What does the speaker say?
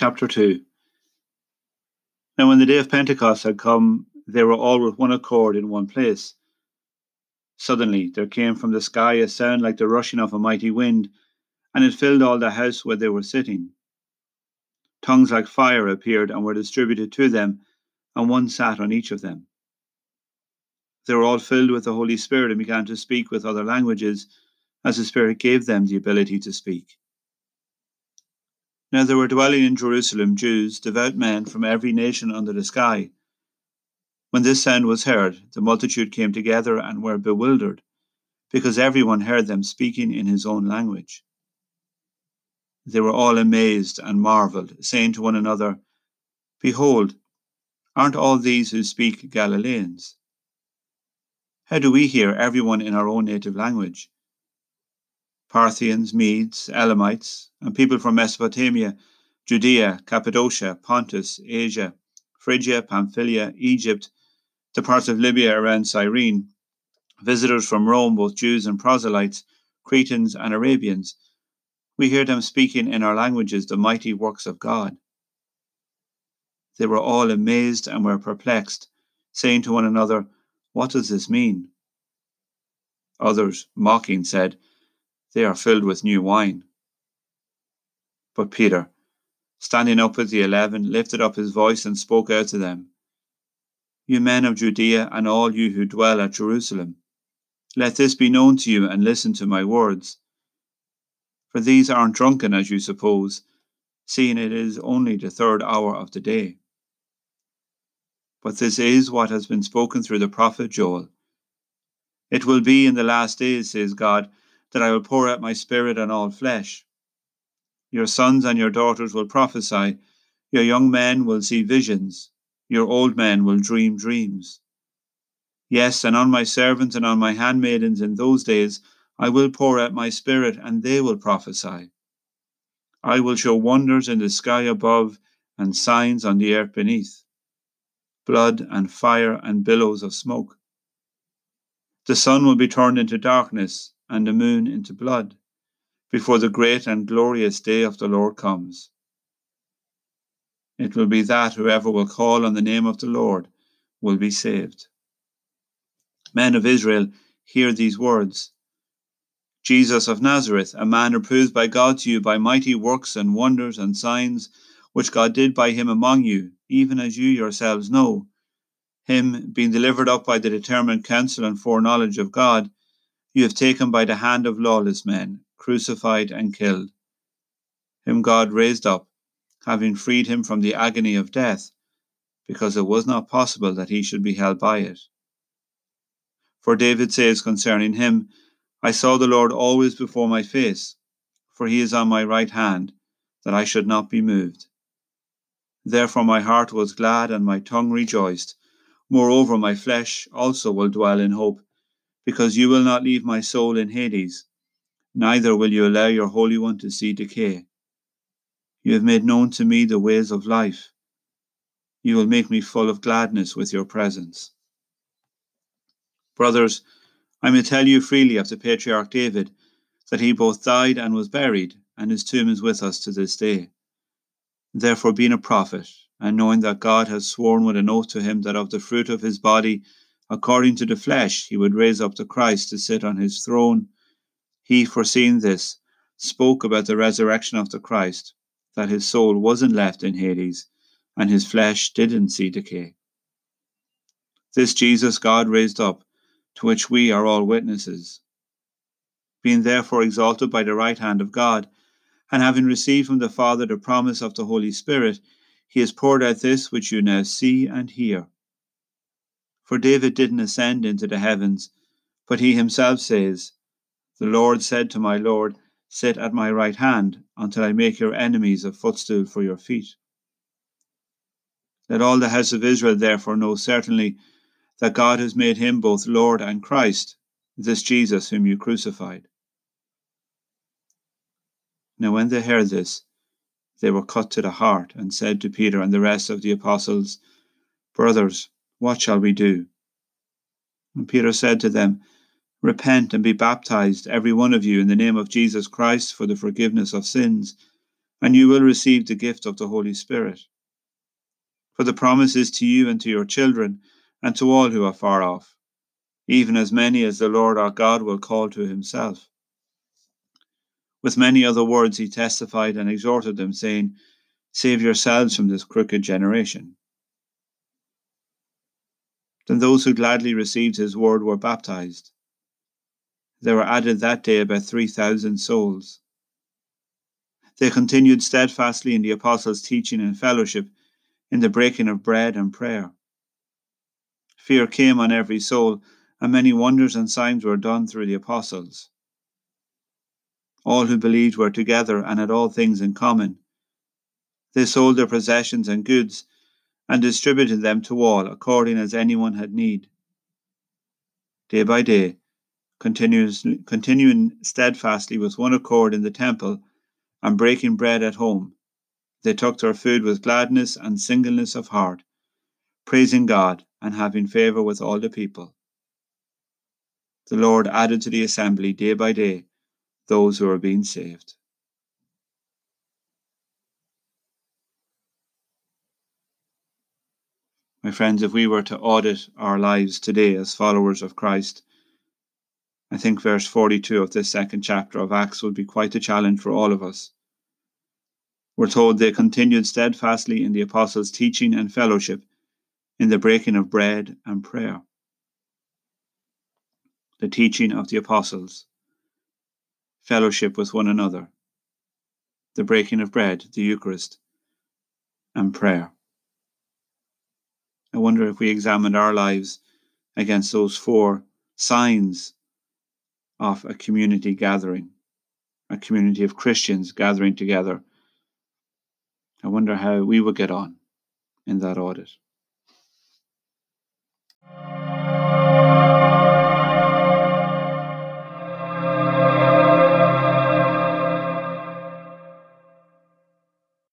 Chapter 2 Now, when the day of Pentecost had come, they were all with one accord in one place. Suddenly there came from the sky a sound like the rushing of a mighty wind, and it filled all the house where they were sitting. Tongues like fire appeared and were distributed to them, and one sat on each of them. They were all filled with the Holy Spirit and began to speak with other languages, as the Spirit gave them the ability to speak. Now there were dwelling in Jerusalem Jews, devout men from every nation under the sky. When this sound was heard, the multitude came together and were bewildered, because everyone heard them speaking in his own language. They were all amazed and marveled, saying to one another, Behold, aren't all these who speak Galileans? How do we hear everyone in our own native language? Parthians, Medes, Elamites, and people from Mesopotamia, Judea, Cappadocia, Pontus, Asia, Phrygia, Pamphylia, Egypt, the parts of Libya around Cyrene, visitors from Rome, both Jews and proselytes, Cretans and Arabians. We hear them speaking in our languages the mighty works of God. They were all amazed and were perplexed, saying to one another, What does this mean? Others, mocking, said, they are filled with new wine. But Peter, standing up with the eleven, lifted up his voice and spoke out to them You men of Judea, and all you who dwell at Jerusalem, let this be known to you and listen to my words. For these aren't drunken as you suppose, seeing it is only the third hour of the day. But this is what has been spoken through the prophet Joel. It will be in the last days, says God, that I will pour out my spirit on all flesh. Your sons and your daughters will prophesy, your young men will see visions, your old men will dream dreams. Yes, and on my servants and on my handmaidens in those days I will pour out my spirit, and they will prophesy. I will show wonders in the sky above and signs on the earth beneath blood and fire and billows of smoke. The sun will be turned into darkness and the moon into blood, before the great and glorious day of the Lord comes. It will be that whoever will call on the name of the Lord will be saved. Men of Israel, hear these words. Jesus of Nazareth, a man approved by God to you by mighty works and wonders and signs, which God did by him among you, even as you yourselves know. Him, being delivered up by the determined counsel and foreknowledge of God, you have taken by the hand of lawless men, crucified and killed. Whom God raised up, having freed him from the agony of death, because it was not possible that he should be held by it. For David says concerning him, I saw the Lord always before my face, for he is on my right hand, that I should not be moved. Therefore my heart was glad and my tongue rejoiced. Moreover, my flesh also will dwell in hope because you will not leave my soul in Hades, neither will you allow your Holy One to see decay. You have made known to me the ways of life. You will make me full of gladness with your presence. Brothers, I may tell you freely of the patriarch David that he both died and was buried, and his tomb is with us to this day. Therefore, being a prophet, and knowing that God has sworn with an oath to him that of the fruit of his body according to the flesh, he would raise up the Christ to sit on his throne. He, foreseeing this, spoke about the resurrection of the Christ, that his soul wasn't left in Hades, and his flesh didn't see decay. This Jesus God raised up, to which we are all witnesses. Being therefore exalted by the right hand of God, and having received from the Father the promise of the Holy Spirit, he has poured out this which you now see and hear. For David didn't ascend into the heavens, but he himself says, The Lord said to my Lord, Sit at my right hand until I make your enemies a footstool for your feet. Let all the house of Israel therefore know certainly that God has made him both Lord and Christ, this Jesus whom you crucified. Now, when they heard this, they were cut to the heart and said to Peter and the rest of the apostles, Brothers, what shall we do? And Peter said to them, Repent and be baptized, every one of you, in the name of Jesus Christ for the forgiveness of sins, and you will receive the gift of the Holy Spirit. For the promise is to you and to your children, and to all who are far off, even as many as the Lord our God will call to himself. With many other words he testified and exhorted them, saying, Save yourselves from this crooked generation. Then those who gladly received his word were baptized. There were added that day about three thousand souls. They continued steadfastly in the apostles' teaching and fellowship, in the breaking of bread and prayer. Fear came on every soul, and many wonders and signs were done through the apostles. All who believed were together and had all things in common. They sold their possessions and goods and distributed them to all according as anyone had need. Day by day, continuing steadfastly with one accord in the temple and breaking bread at home. They took their food with gladness and singleness of heart, praising God and having favor with all the people. The Lord added to the assembly day by day those who were being saved. My friends, if we were to audit our lives today as followers of Christ, I think verse 42 of this second chapter of Acts would be quite a challenge for all of us. We're told they continued steadfastly in the apostles' teaching and fellowship, in the breaking of bread and prayer. The teaching of the apostles, fellowship with one another, the breaking of bread, the Eucharist, and prayer. I wonder if we examined our lives against those four signs of a community gathering, a community of Christians gathering together. I wonder how we would get on in that audit.